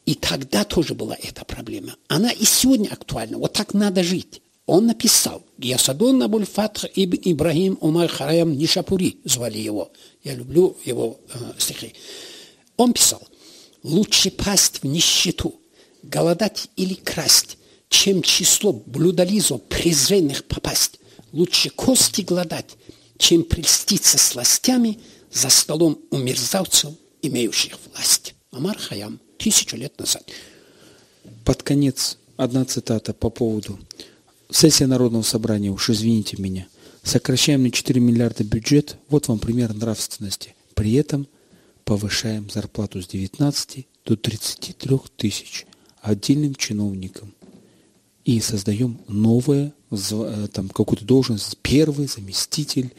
И тогда тоже была эта проблема. Она и сегодня актуальна. Вот так надо жить. Он написал, Гиясадун Абуль Фатх ибн Ибрахим Умар Хараям Нишапури звали его. Я люблю его э, стихи. Он писал, лучше пасть в нищету, голодать или красть, чем число блюдолизов презренных попасть. Лучше кости гладать, чем прельститься сластями за столом у мерзавцев, имеющих власть. Амар Хаям, тысячу лет назад. Под конец одна цитата по поводу Сессия Народного собрания, уж извините меня. Сокращаем на 4 миллиарда бюджет, вот вам пример нравственности. При этом повышаем зарплату с 19 до 33 тысяч отдельным чиновникам. И создаем новое, э, там, какую-то должность, первый заместитель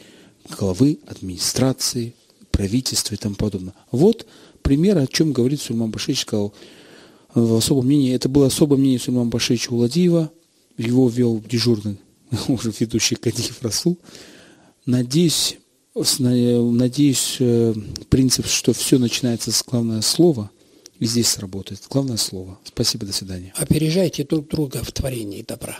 главы администрации, правительства и тому подобное. Вот пример, о чем говорит Сульман Башевич, сказал в особом мнении. Это было особое мнение Сульмана Башевича Уладиева, его вел дежурный, уже ведущий Кадиев Расул. Надеюсь, надеюсь, э, принцип, что все начинается с главного слова, и здесь сработает. Главное слово. Спасибо, до свидания. Опережайте друг друга в творении добра.